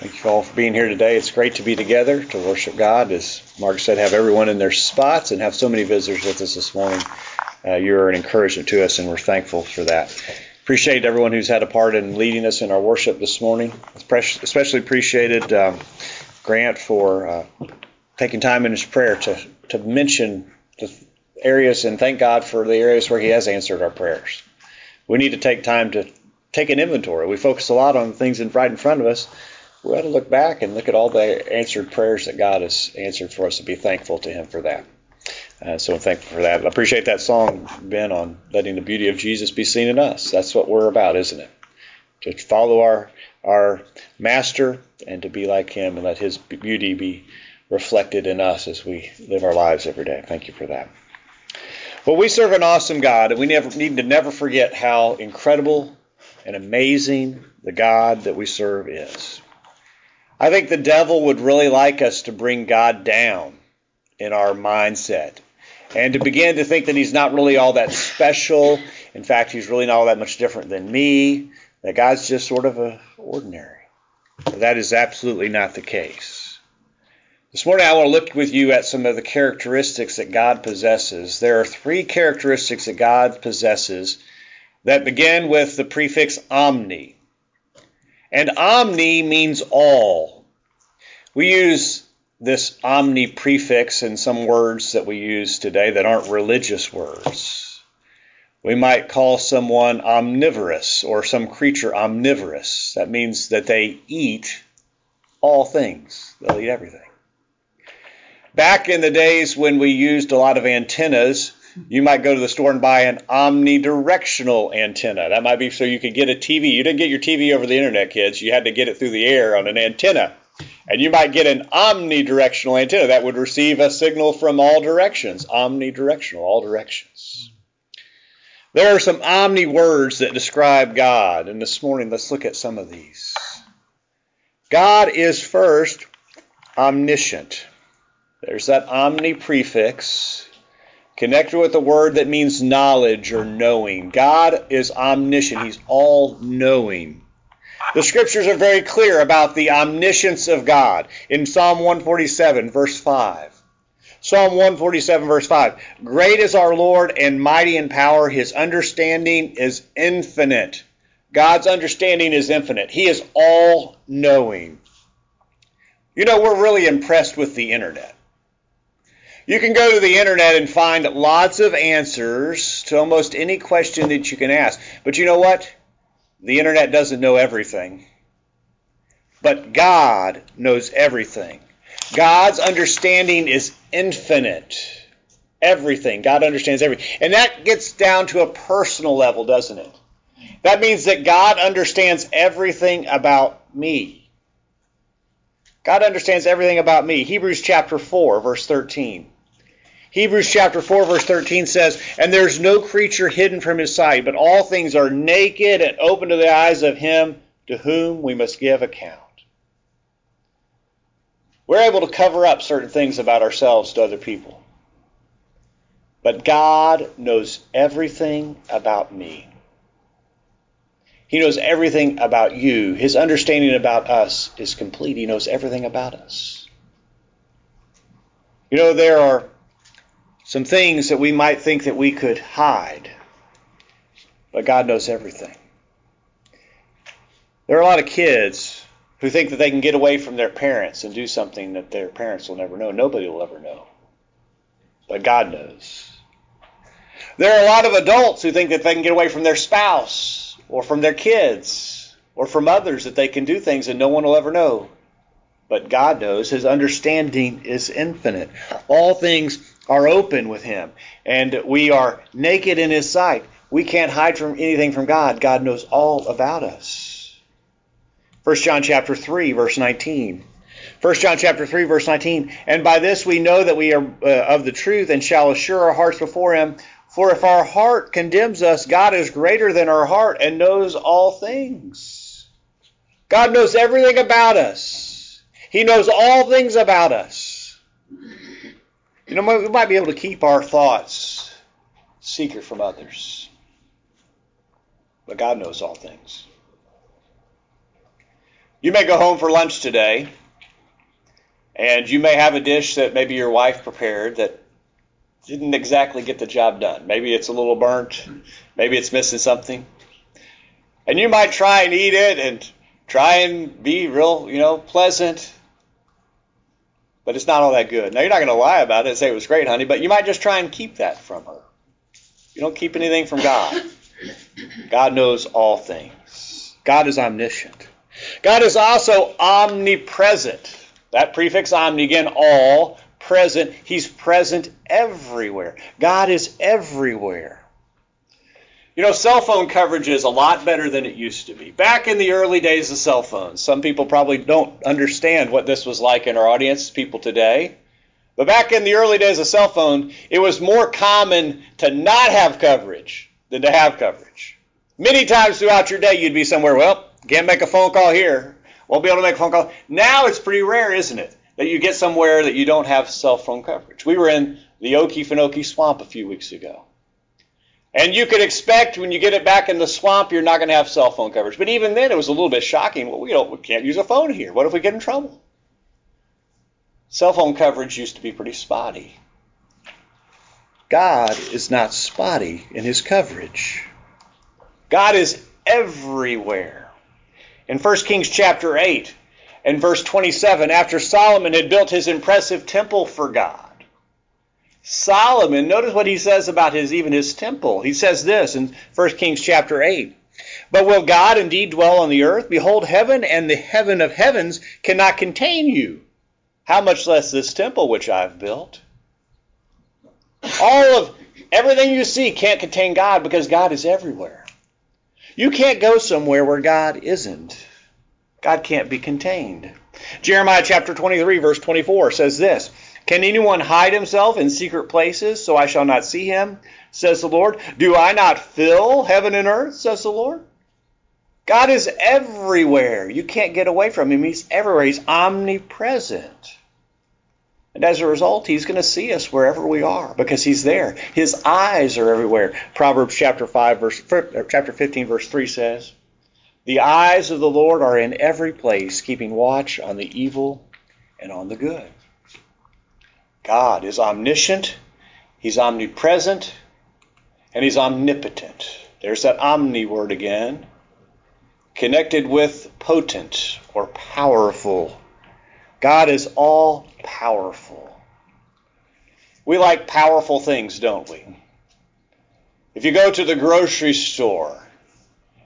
Thank you all for being here today. It's great to be together to worship God. As Mark said, have everyone in their spots and have so many visitors with us this morning. Uh, you're an encouragement to us, and we're thankful for that. Appreciate everyone who's had a part in leading us in our worship this morning. Especially appreciated um, Grant for uh, taking time in his prayer to, to mention the areas and thank God for the areas where he has answered our prayers. We need to take time to take an inventory. We focus a lot on things in, right in front of us we ought to look back and look at all the answered prayers that God has answered for us and be thankful to Him for that. Uh, so I'm thankful for that. I appreciate that song, Ben, on letting the beauty of Jesus be seen in us. That's what we're about, isn't it? To follow our our Master and to be like Him and let His beauty be reflected in us as we live our lives every day. Thank you for that. Well, we serve an awesome God, and we never need to never forget how incredible and amazing the God that we serve is. I think the devil would really like us to bring God down in our mindset and to begin to think that he's not really all that special. In fact, he's really not all that much different than me, that God's just sort of a ordinary. But that is absolutely not the case. This morning I want to look with you at some of the characteristics that God possesses. There are three characteristics that God possesses that begin with the prefix omni. And omni means all. We use this omni prefix in some words that we use today that aren't religious words. We might call someone omnivorous or some creature omnivorous. That means that they eat all things, they'll eat everything. Back in the days when we used a lot of antennas, you might go to the store and buy an omnidirectional antenna. That might be so you could get a TV. You didn't get your TV over the internet, kids. You had to get it through the air on an antenna. And you might get an omnidirectional antenna that would receive a signal from all directions. Omnidirectional, all directions. There are some omni words that describe God. And this morning, let's look at some of these. God is first omniscient. There's that omni prefix connected with a word that means knowledge or knowing. God is omniscient, He's all knowing. The scriptures are very clear about the omniscience of God in Psalm 147, verse 5. Psalm 147, verse 5. Great is our Lord and mighty in power. His understanding is infinite. God's understanding is infinite. He is all knowing. You know, we're really impressed with the internet. You can go to the internet and find lots of answers to almost any question that you can ask. But you know what? The internet doesn't know everything. But God knows everything. God's understanding is infinite. Everything. God understands everything. And that gets down to a personal level, doesn't it? That means that God understands everything about me. God understands everything about me. Hebrews chapter 4, verse 13. Hebrews chapter 4 verse 13 says, And there's no creature hidden from his sight, but all things are naked and open to the eyes of him to whom we must give account. We're able to cover up certain things about ourselves to other people. But God knows everything about me. He knows everything about you. His understanding about us is complete. He knows everything about us. You know, there are some things that we might think that we could hide. But God knows everything. There are a lot of kids who think that they can get away from their parents and do something that their parents will never know. Nobody will ever know. But God knows. There are a lot of adults who think that they can get away from their spouse or from their kids or from others that they can do things and no one will ever know. But God knows. His understanding is infinite. All things are open with him and we are naked in his sight. We can't hide from anything from God. God knows all about us. 1 John chapter 3 verse 19. 1 John chapter 3 verse 19. And by this we know that we are uh, of the truth and shall assure our hearts before him. For if our heart condemns us, God is greater than our heart and knows all things. God knows everything about us. He knows all things about us. You know, we might be able to keep our thoughts secret from others, but God knows all things. You may go home for lunch today, and you may have a dish that maybe your wife prepared that didn't exactly get the job done. Maybe it's a little burnt, maybe it's missing something. And you might try and eat it and try and be real, you know, pleasant. But it's not all that good. Now, you're not going to lie about it and say it was great, honey, but you might just try and keep that from her. You don't keep anything from God. God knows all things. God is omniscient. God is also omnipresent. That prefix omni again, all, present. He's present everywhere. God is everywhere. You know, cell phone coverage is a lot better than it used to be. Back in the early days of cell phones, some people probably don't understand what this was like in our audience, people today. But back in the early days of cell phone, it was more common to not have coverage than to have coverage. Many times throughout your day, you'd be somewhere, well, can't make a phone call here, won't be able to make a phone call. Now it's pretty rare, isn't it, that you get somewhere that you don't have cell phone coverage. We were in the Okefenokee Swamp a few weeks ago. And you could expect when you get it back in the swamp, you're not going to have cell phone coverage. But even then, it was a little bit shocking. Well, we, don't, we can't use a phone here. What if we get in trouble? Cell phone coverage used to be pretty spotty. God is not spotty in his coverage. God is everywhere. In 1 Kings chapter 8 and verse 27, after Solomon had built his impressive temple for God, Solomon, notice what he says about his even his temple. He says this in 1 Kings chapter 8. But will God indeed dwell on the earth? Behold, heaven and the heaven of heavens cannot contain you. How much less this temple which I've built? All of everything you see can't contain God because God is everywhere. You can't go somewhere where God isn't. God can't be contained. Jeremiah chapter 23, verse 24 says this can anyone hide himself in secret places so I shall not see him? Says the Lord. Do I not fill heaven and earth? Says the Lord. God is everywhere. You can't get away from him. He's everywhere. He's omnipresent. And as a result, he's going to see us wherever we are because he's there. His eyes are everywhere. Proverbs chapter 5 verse chapter 15 verse 3 says, "The eyes of the Lord are in every place, keeping watch on the evil and on the good." God is omniscient, He's omnipresent, and He's omnipotent. There's that omni word again, connected with potent or powerful. God is all powerful. We like powerful things, don't we? If you go to the grocery store,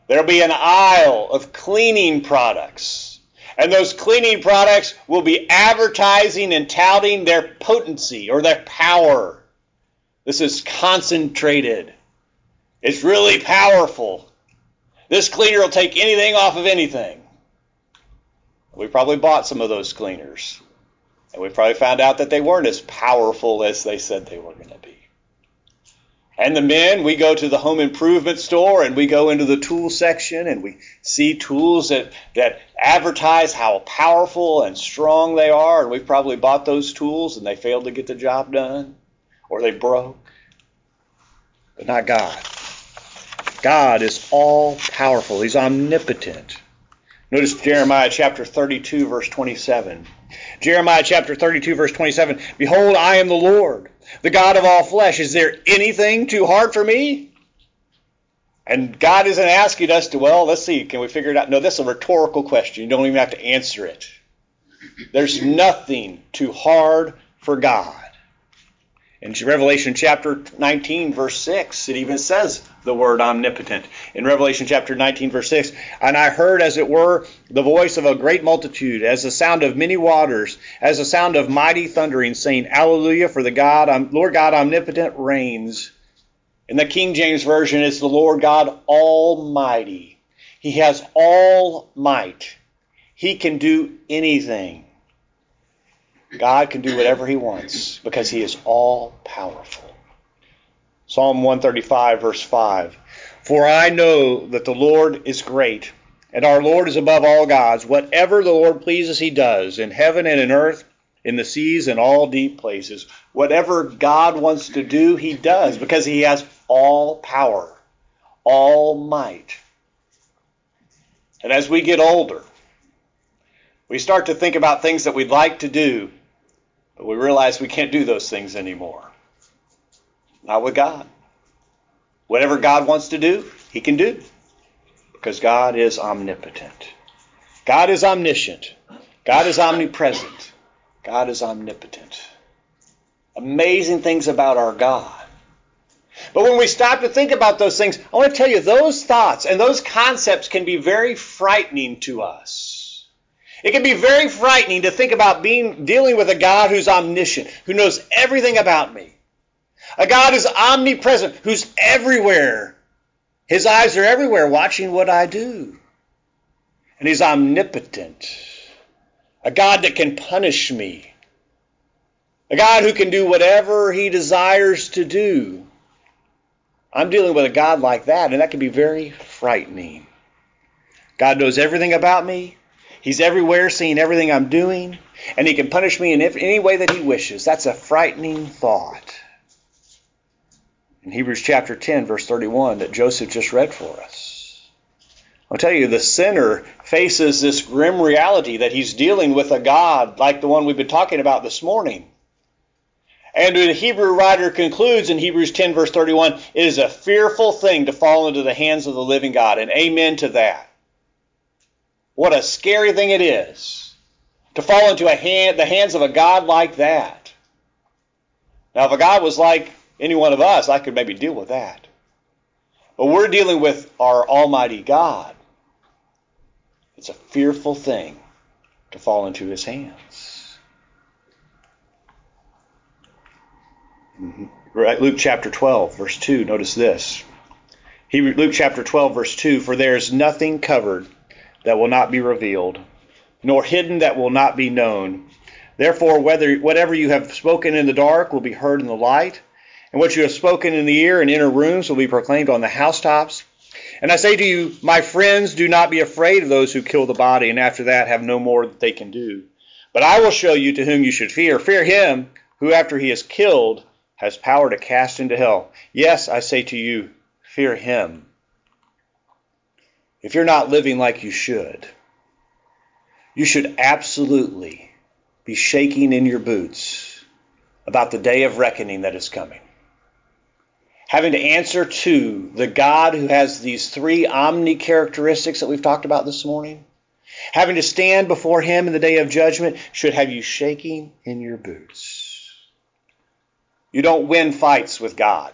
there'll be an aisle of cleaning products and those cleaning products will be advertising and touting their potency or their power. This is concentrated. It's really powerful. This cleaner will take anything off of anything. We probably bought some of those cleaners. And we probably found out that they weren't as powerful as they said they were going to be. And the men, we go to the home improvement store and we go into the tool section and we see tools that, that advertise how powerful and strong they are. And we've probably bought those tools and they failed to get the job done or they broke. But not God. God is all powerful, He's omnipotent. Notice Jeremiah chapter 32, verse 27. Jeremiah chapter 32, verse 27 Behold, I am the Lord the God of all flesh. Is there anything too hard for me? And God isn't asking us to, well, let's see, can we figure it out? No, that's a rhetorical question. You don't even have to answer it. There's nothing too hard for God. In Revelation chapter 19, verse 6, it even says the word omnipotent. In Revelation chapter 19, verse 6, and I heard, as it were, the voice of a great multitude, as the sound of many waters, as the sound of mighty thundering, saying, Alleluia, for the God, um, Lord God omnipotent reigns. In the King James Version, it's the Lord God Almighty. He has all might. He can do anything. God can do whatever he wants because he is all powerful. Psalm 135, verse 5. For I know that the Lord is great, and our Lord is above all gods. Whatever the Lord pleases, he does, in heaven and in earth, in the seas and all deep places. Whatever God wants to do, he does, because he has all power, all might. And as we get older, We start to think about things that we'd like to do, but we realize we can't do those things anymore. Not with God. Whatever God wants to do, He can do because God is omnipotent. God is omniscient. God is omnipresent. God is omnipotent. Amazing things about our God. But when we stop to think about those things, I want to tell you those thoughts and those concepts can be very frightening to us. It can be very frightening to think about being dealing with a God who's omniscient, who knows everything about me. A God who's omnipresent, who's everywhere. His eyes are everywhere watching what I do. And he's omnipotent. A God that can punish me. A God who can do whatever he desires to do. I'm dealing with a God like that, and that can be very frightening. God knows everything about me. He's everywhere, seeing everything I'm doing, and He can punish me in any way that He wishes. That's a frightening thought. In Hebrews chapter 10, verse 31, that Joseph just read for us. I'll tell you, the sinner faces this grim reality that he's dealing with a God like the one we've been talking about this morning. And the Hebrew writer concludes in Hebrews 10, verse 31, it is a fearful thing to fall into the hands of the living God. And amen to that. What a scary thing it is to fall into hand, the hands of a God like that. Now, if a God was like any one of us, I could maybe deal with that. But we're dealing with our Almighty God. It's a fearful thing to fall into his hands. Mm-hmm. Right, Luke chapter 12, verse 2, notice this. Luke chapter 12, verse 2 For there is nothing covered that will not be revealed, nor hidden that will not be known. Therefore, whether, whatever you have spoken in the dark will be heard in the light, and what you have spoken in the ear in inner rooms will be proclaimed on the housetops. And I say to you, my friends, do not be afraid of those who kill the body, and after that have no more that they can do. But I will show you to whom you should fear. Fear him who, after he is killed, has power to cast into hell. Yes, I say to you, fear him. If you're not living like you should, you should absolutely be shaking in your boots about the day of reckoning that is coming. Having to answer to the God who has these three omni characteristics that we've talked about this morning, having to stand before Him in the day of judgment should have you shaking in your boots. You don't win fights with God.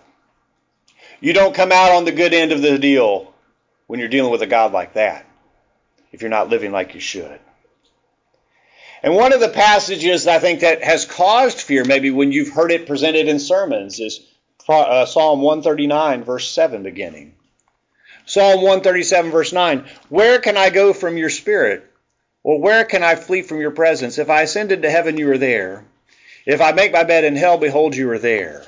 You don't come out on the good end of the deal when you're dealing with a God like that, if you're not living like you should. And one of the passages I think that has caused fear, maybe when you've heard it presented in sermons, is uh, Psalm 139, verse 7 beginning. Psalm 137, verse 9 Where can I go from your spirit? Or where can I flee from your presence? If I ascend into heaven, you are there. If I make my bed in hell, behold, you are there.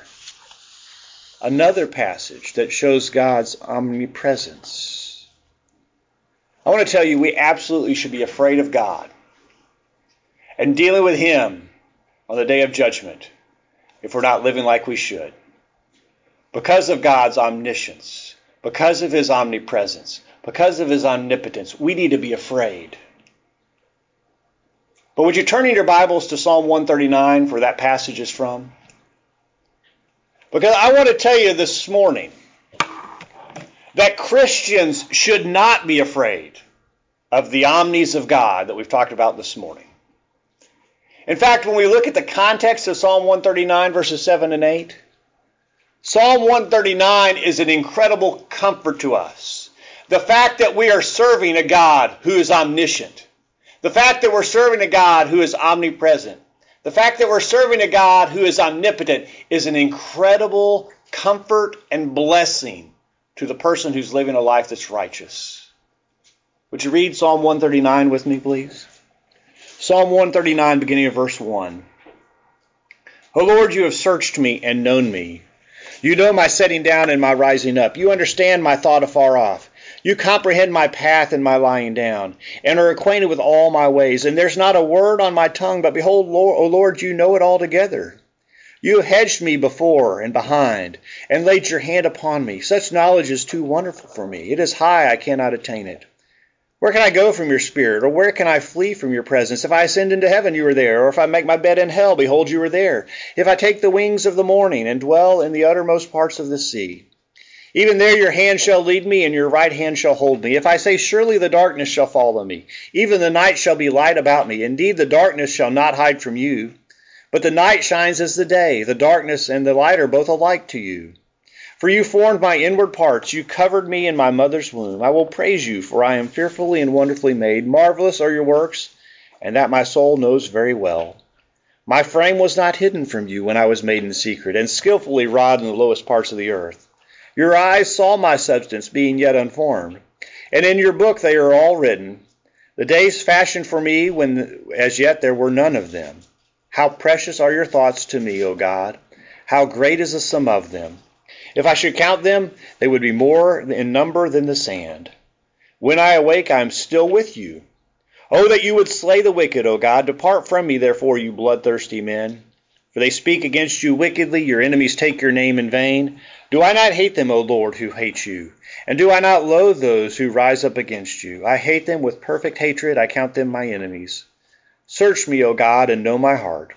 Another passage that shows God's omnipresence. I want to tell you, we absolutely should be afraid of God and dealing with Him on the day of judgment if we're not living like we should. Because of God's omniscience, because of His omnipresence, because of His omnipotence, we need to be afraid. But would you turn in your Bibles to Psalm 139 where that passage is from? Because I want to tell you this morning that Christians should not be afraid of the omnis of God that we've talked about this morning. In fact, when we look at the context of Psalm 139, verses 7 and 8, Psalm 139 is an incredible comfort to us. The fact that we are serving a God who is omniscient, the fact that we're serving a God who is omnipresent, the fact that we're serving a God who is omnipotent is an incredible comfort and blessing to the person who's living a life that's righteous. Would you read Psalm 139 with me, please? Psalm 139, beginning of verse 1. O Lord, you have searched me and known me. You know my setting down and my rising up. You understand my thought afar off. You comprehend my path and my lying down, and are acquainted with all my ways. And there's not a word on my tongue, but behold, Lord, O Lord, you know it altogether. You have hedged me before and behind, and laid your hand upon me. Such knowledge is too wonderful for me. It is high, I cannot attain it. Where can I go from your spirit? Or where can I flee from your presence? If I ascend into heaven, you are there. Or if I make my bed in hell, behold, you are there. If I take the wings of the morning and dwell in the uttermost parts of the sea, even there your hand shall lead me, and your right hand shall hold me. If I say, Surely the darkness shall follow me, even the night shall be light about me. Indeed, the darkness shall not hide from you. But the night shines as the day. The darkness and the light are both alike to you. For you formed my inward parts. You covered me in my mother's womb. I will praise you, for I am fearfully and wonderfully made. Marvelous are your works, and that my soul knows very well. My frame was not hidden from you when I was made in secret, and skillfully wrought in the lowest parts of the earth. Your eyes saw my substance being yet unformed, and in your book they are all written. The days fashioned for me when as yet there were none of them. How precious are your thoughts to me, O God! How great is the sum of them! If I should count them, they would be more in number than the sand. When I awake, I am still with you. Oh, that you would slay the wicked, O God. Depart from me, therefore, you bloodthirsty men. For they speak against you wickedly, your enemies take your name in vain. Do I not hate them, O Lord, who hate you? And do I not loathe those who rise up against you? I hate them with perfect hatred, I count them my enemies. Search me, O God, and know my heart.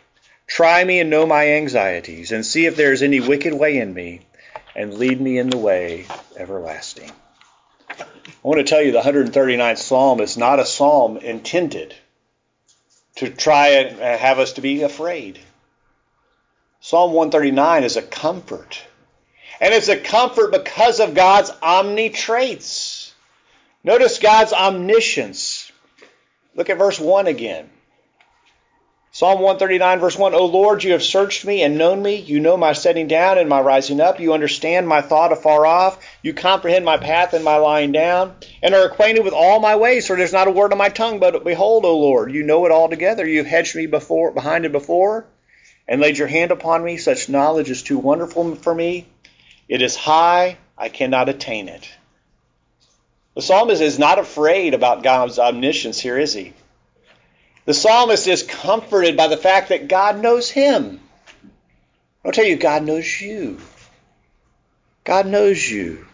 Try me and know my anxieties, and see if there is any wicked way in me and lead me in the way everlasting. I want to tell you the 139th Psalm is not a psalm intended to try and have us to be afraid. Psalm 139 is a comfort. And it's a comfort because of God's omni traits. Notice God's omniscience. Look at verse 1 again. Psalm 139, verse 1 O Lord, you have searched me and known me. You know my setting down and my rising up. You understand my thought afar off. You comprehend my path and my lying down, and are acquainted with all my ways, for there's not a word on my tongue. But behold, O Lord, you know it altogether. You have hedged me before, behind and before, and laid your hand upon me. Such knowledge is too wonderful for me. It is high, I cannot attain it. The psalmist is not afraid about God's omniscience here, is he? The psalmist is comforted by the fact that God knows him. I'll tell you, God knows you. God knows you.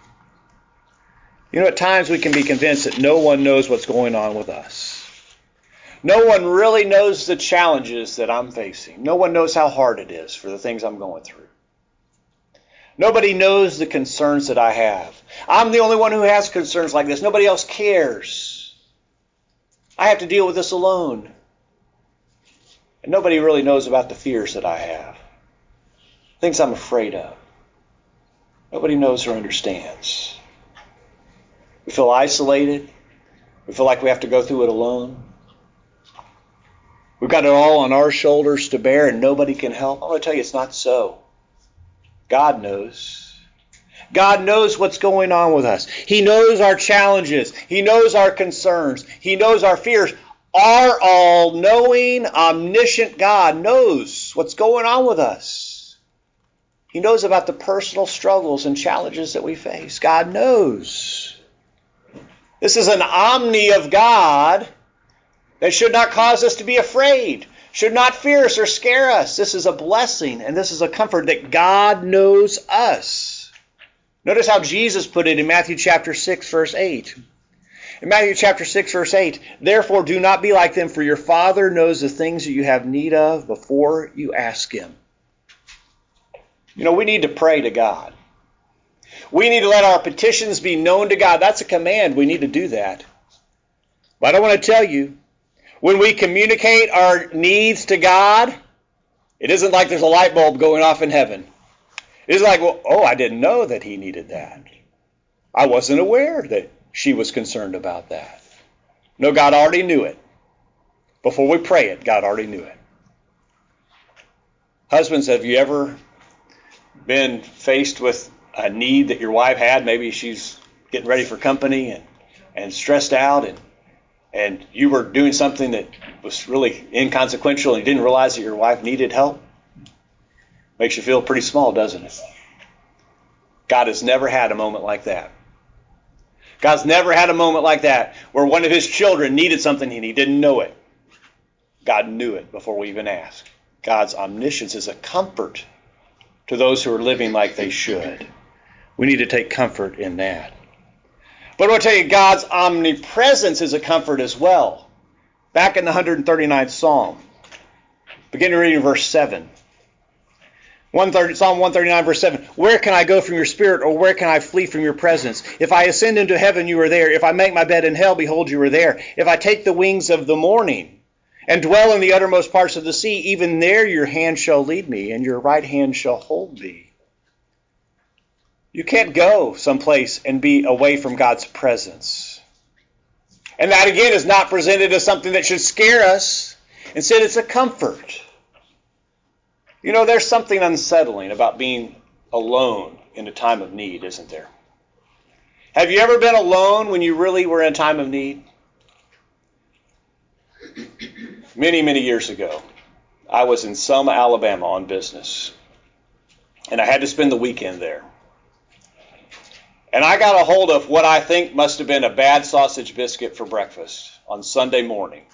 You know, at times we can be convinced that no one knows what's going on with us. No one really knows the challenges that I'm facing. No one knows how hard it is for the things I'm going through. Nobody knows the concerns that I have. I'm the only one who has concerns like this. Nobody else cares. I have to deal with this alone. And nobody really knows about the fears that I have, things I'm afraid of. Nobody knows or understands. We feel isolated. We feel like we have to go through it alone. We've got it all on our shoulders to bear and nobody can help. I'm going to tell you it's not so. God knows. God knows what's going on with us. He knows our challenges. He knows our concerns. He knows our fears. Our all knowing, omniscient God knows what's going on with us. He knows about the personal struggles and challenges that we face. God knows. This is an omni of God that should not cause us to be afraid, should not fear us or scare us. This is a blessing and this is a comfort that God knows us. Notice how Jesus put it in Matthew chapter 6 verse 8. In Matthew chapter 6, verse 8, therefore do not be like them, for your Father knows the things that you have need of before you ask Him. You know, we need to pray to God. We need to let our petitions be known to God. That's a command. We need to do that. But I want to tell you, when we communicate our needs to God, it isn't like there's a light bulb going off in heaven. It's like, well, oh, I didn't know that he needed that. I wasn't aware that she was concerned about that. No, God already knew it. Before we pray it, God already knew it. Husbands, have you ever been faced with a need that your wife had? Maybe she's getting ready for company and, and stressed out and and you were doing something that was really inconsequential and you didn't realize that your wife needed help? Makes you feel pretty small, doesn't it? God has never had a moment like that. God's never had a moment like that where one of his children needed something and he didn't know it. God knew it before we even asked. God's omniscience is a comfort to those who are living like they should. We need to take comfort in that. But I want to tell you, God's omnipresence is a comfort as well. Back in the 139th Psalm, beginning reading verse 7. 130, Psalm 139, verse 7. Where can I go from your spirit, or where can I flee from your presence? If I ascend into heaven, you are there. If I make my bed in hell, behold, you are there. If I take the wings of the morning and dwell in the uttermost parts of the sea, even there your hand shall lead me, and your right hand shall hold me. You can't go someplace and be away from God's presence. And that again is not presented as something that should scare us. Instead, it's a comfort. You know, there's something unsettling about being alone in a time of need, isn't there? Have you ever been alone when you really were in a time of need? Many, many years ago, I was in Selma, Alabama on business, and I had to spend the weekend there. And I got a hold of what I think must have been a bad sausage biscuit for breakfast on Sunday morning.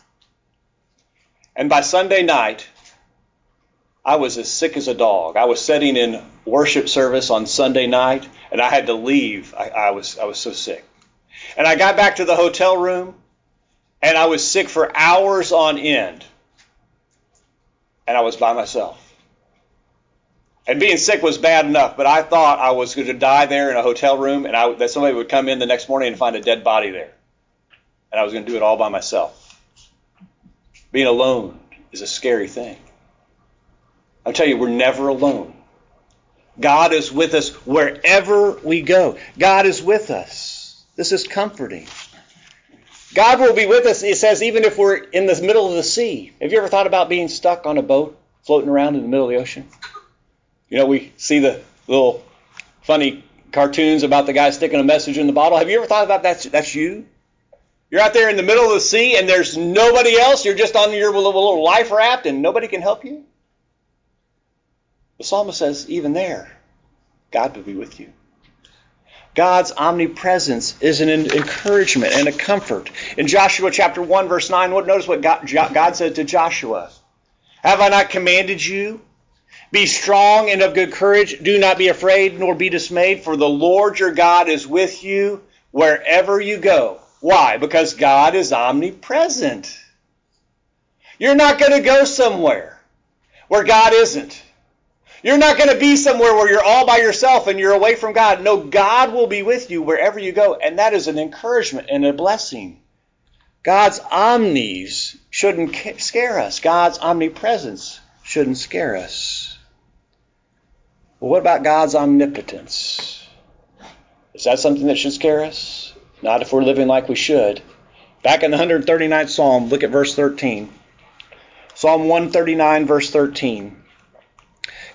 And by Sunday night, I was as sick as a dog. I was sitting in worship service on Sunday night, and I had to leave. I, I, was I was so sick, and I got back to the hotel room, and I was sick for hours on end, and I was by myself. And being sick was bad enough, but I thought I was going to die there in a hotel room, and I, that somebody would come in the next morning and find a dead body there, and I was going to do it all by myself. Being alone is a scary thing. I'll tell you, we're never alone. God is with us wherever we go. God is with us. This is comforting. God will be with us, it says, even if we're in the middle of the sea. Have you ever thought about being stuck on a boat floating around in the middle of the ocean? You know, we see the little funny cartoons about the guy sticking a message in the bottle. Have you ever thought about that? That's you? You're out there in the middle of the sea and there's nobody else. You're just on your little life raft and nobody can help you? The psalmist says, even there, God will be with you. God's omnipresence is an encouragement and a comfort. In Joshua chapter 1, verse 9, notice what God, God said to Joshua Have I not commanded you? Be strong and of good courage. Do not be afraid nor be dismayed, for the Lord your God is with you wherever you go. Why? Because God is omnipresent. You're not going to go somewhere where God isn't. You're not going to be somewhere where you're all by yourself and you're away from God. No, God will be with you wherever you go. And that is an encouragement and a blessing. God's omnis shouldn't scare us. God's omnipresence shouldn't scare us. Well, what about God's omnipotence? Is that something that should scare us? Not if we're living like we should. Back in the 139th Psalm, look at verse 13. Psalm 139, verse 13.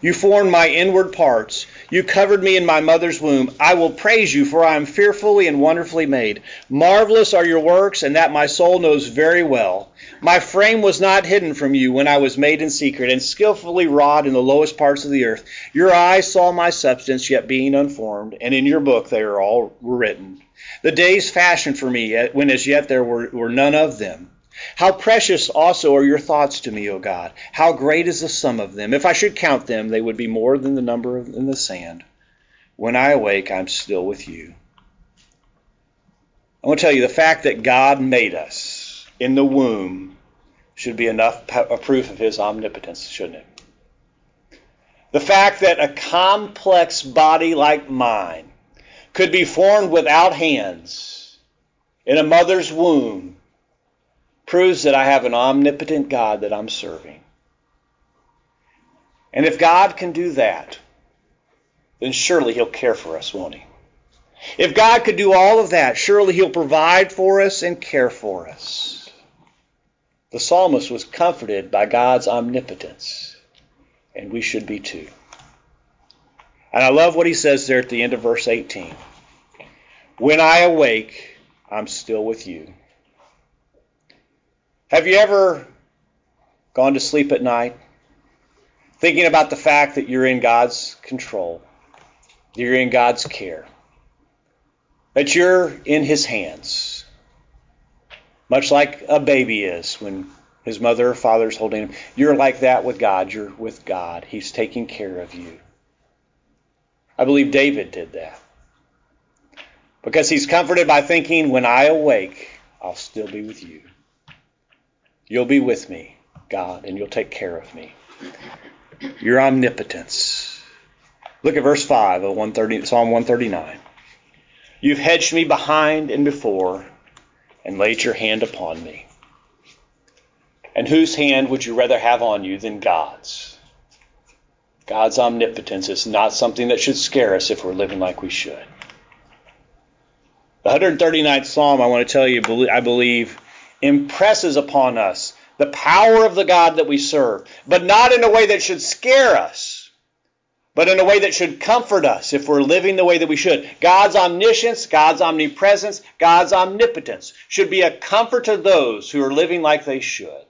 You formed my inward parts. You covered me in my mother's womb. I will praise you, for I am fearfully and wonderfully made. Marvelous are your works, and that my soul knows very well. My frame was not hidden from you when I was made in secret, and skillfully wrought in the lowest parts of the earth. Your eyes saw my substance, yet being unformed, and in your book they are all written. The days fashioned for me, when as yet there were, were none of them. How precious also are your thoughts to me, O God. How great is the sum of them. If I should count them, they would be more than the number in the sand. When I awake, I'm still with you. I want to tell you the fact that God made us in the womb should be enough a proof of his omnipotence, shouldn't it? The fact that a complex body like mine could be formed without hands in a mother's womb proves that I have an omnipotent God that I'm serving. And if God can do that, then surely He'll care for us, won't He? If God could do all of that, surely He'll provide for us and care for us. The psalmist was comforted by God's omnipotence, and we should be too. And I love what he says there at the end of verse 18. When I awake, I'm still with you. Have you ever gone to sleep at night thinking about the fact that you're in God's control, you're in God's care, that you're in His hands, much like a baby is when his mother or father is holding him. You're like that with God. You're with God. He's taking care of you. I believe David did that. Because he's comforted by thinking, when I awake, I'll still be with you. You'll be with me, God, and you'll take care of me. Your omnipotence. Look at verse 5 of 130, Psalm 139. You've hedged me behind and before and laid your hand upon me. And whose hand would you rather have on you than God's? God's omnipotence is not something that should scare us if we're living like we should. The 139th Psalm, I want to tell you, I believe, impresses upon us the power of the God that we serve, but not in a way that should scare us, but in a way that should comfort us if we're living the way that we should. God's omniscience, God's omnipresence, God's omnipotence should be a comfort to those who are living like they should.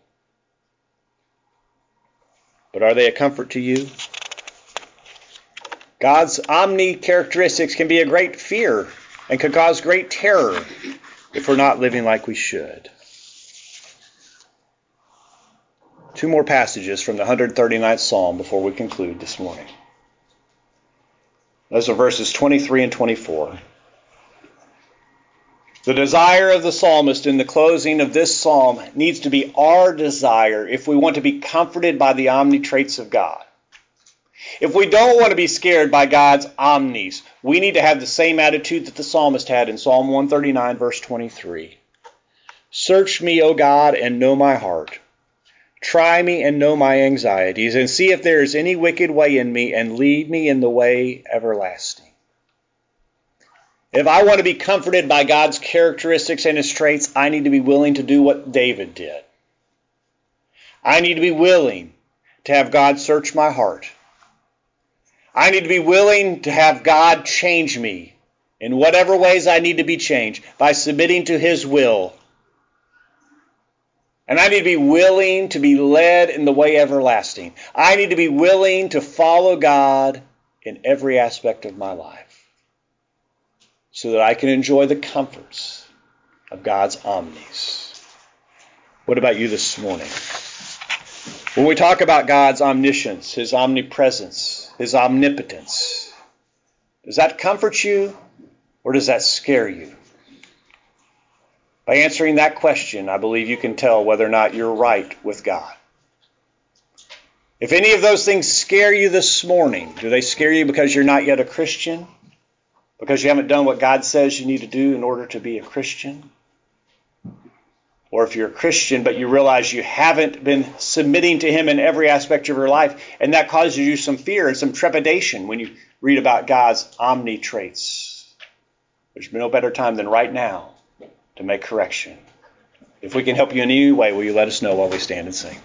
But are they a comfort to you? God's omni characteristics can be a great fear and can cause great terror if we're not living like we should. Two more passages from the 139th Psalm before we conclude this morning. Those are verses 23 and 24. The desire of the psalmist in the closing of this psalm needs to be our desire if we want to be comforted by the omni traits of God. If we don't want to be scared by God's omnis, we need to have the same attitude that the psalmist had in Psalm 139, verse 23. Search me, O God, and know my heart. Try me and know my anxieties, and see if there is any wicked way in me, and lead me in the way everlasting. If I want to be comforted by God's characteristics and his traits, I need to be willing to do what David did. I need to be willing to have God search my heart. I need to be willing to have God change me in whatever ways I need to be changed by submitting to his will. And I need to be willing to be led in the way everlasting. I need to be willing to follow God in every aspect of my life so that I can enjoy the comforts of God's omnis. What about you this morning? When we talk about God's omniscience, His omnipresence, His omnipotence, does that comfort you or does that scare you? By answering that question, I believe you can tell whether or not you're right with God. If any of those things scare you this morning, do they scare you because you're not yet a Christian? because you haven't done what God says you need to do in order to be a Christian. Or if you're a Christian, but you realize you haven't been submitting to Him in every aspect of your life, and that causes you some fear and some trepidation when you read about God's omni traits. There's no better time than right now to make correction. If we can help you in any way, will you let us know while we stand and sing?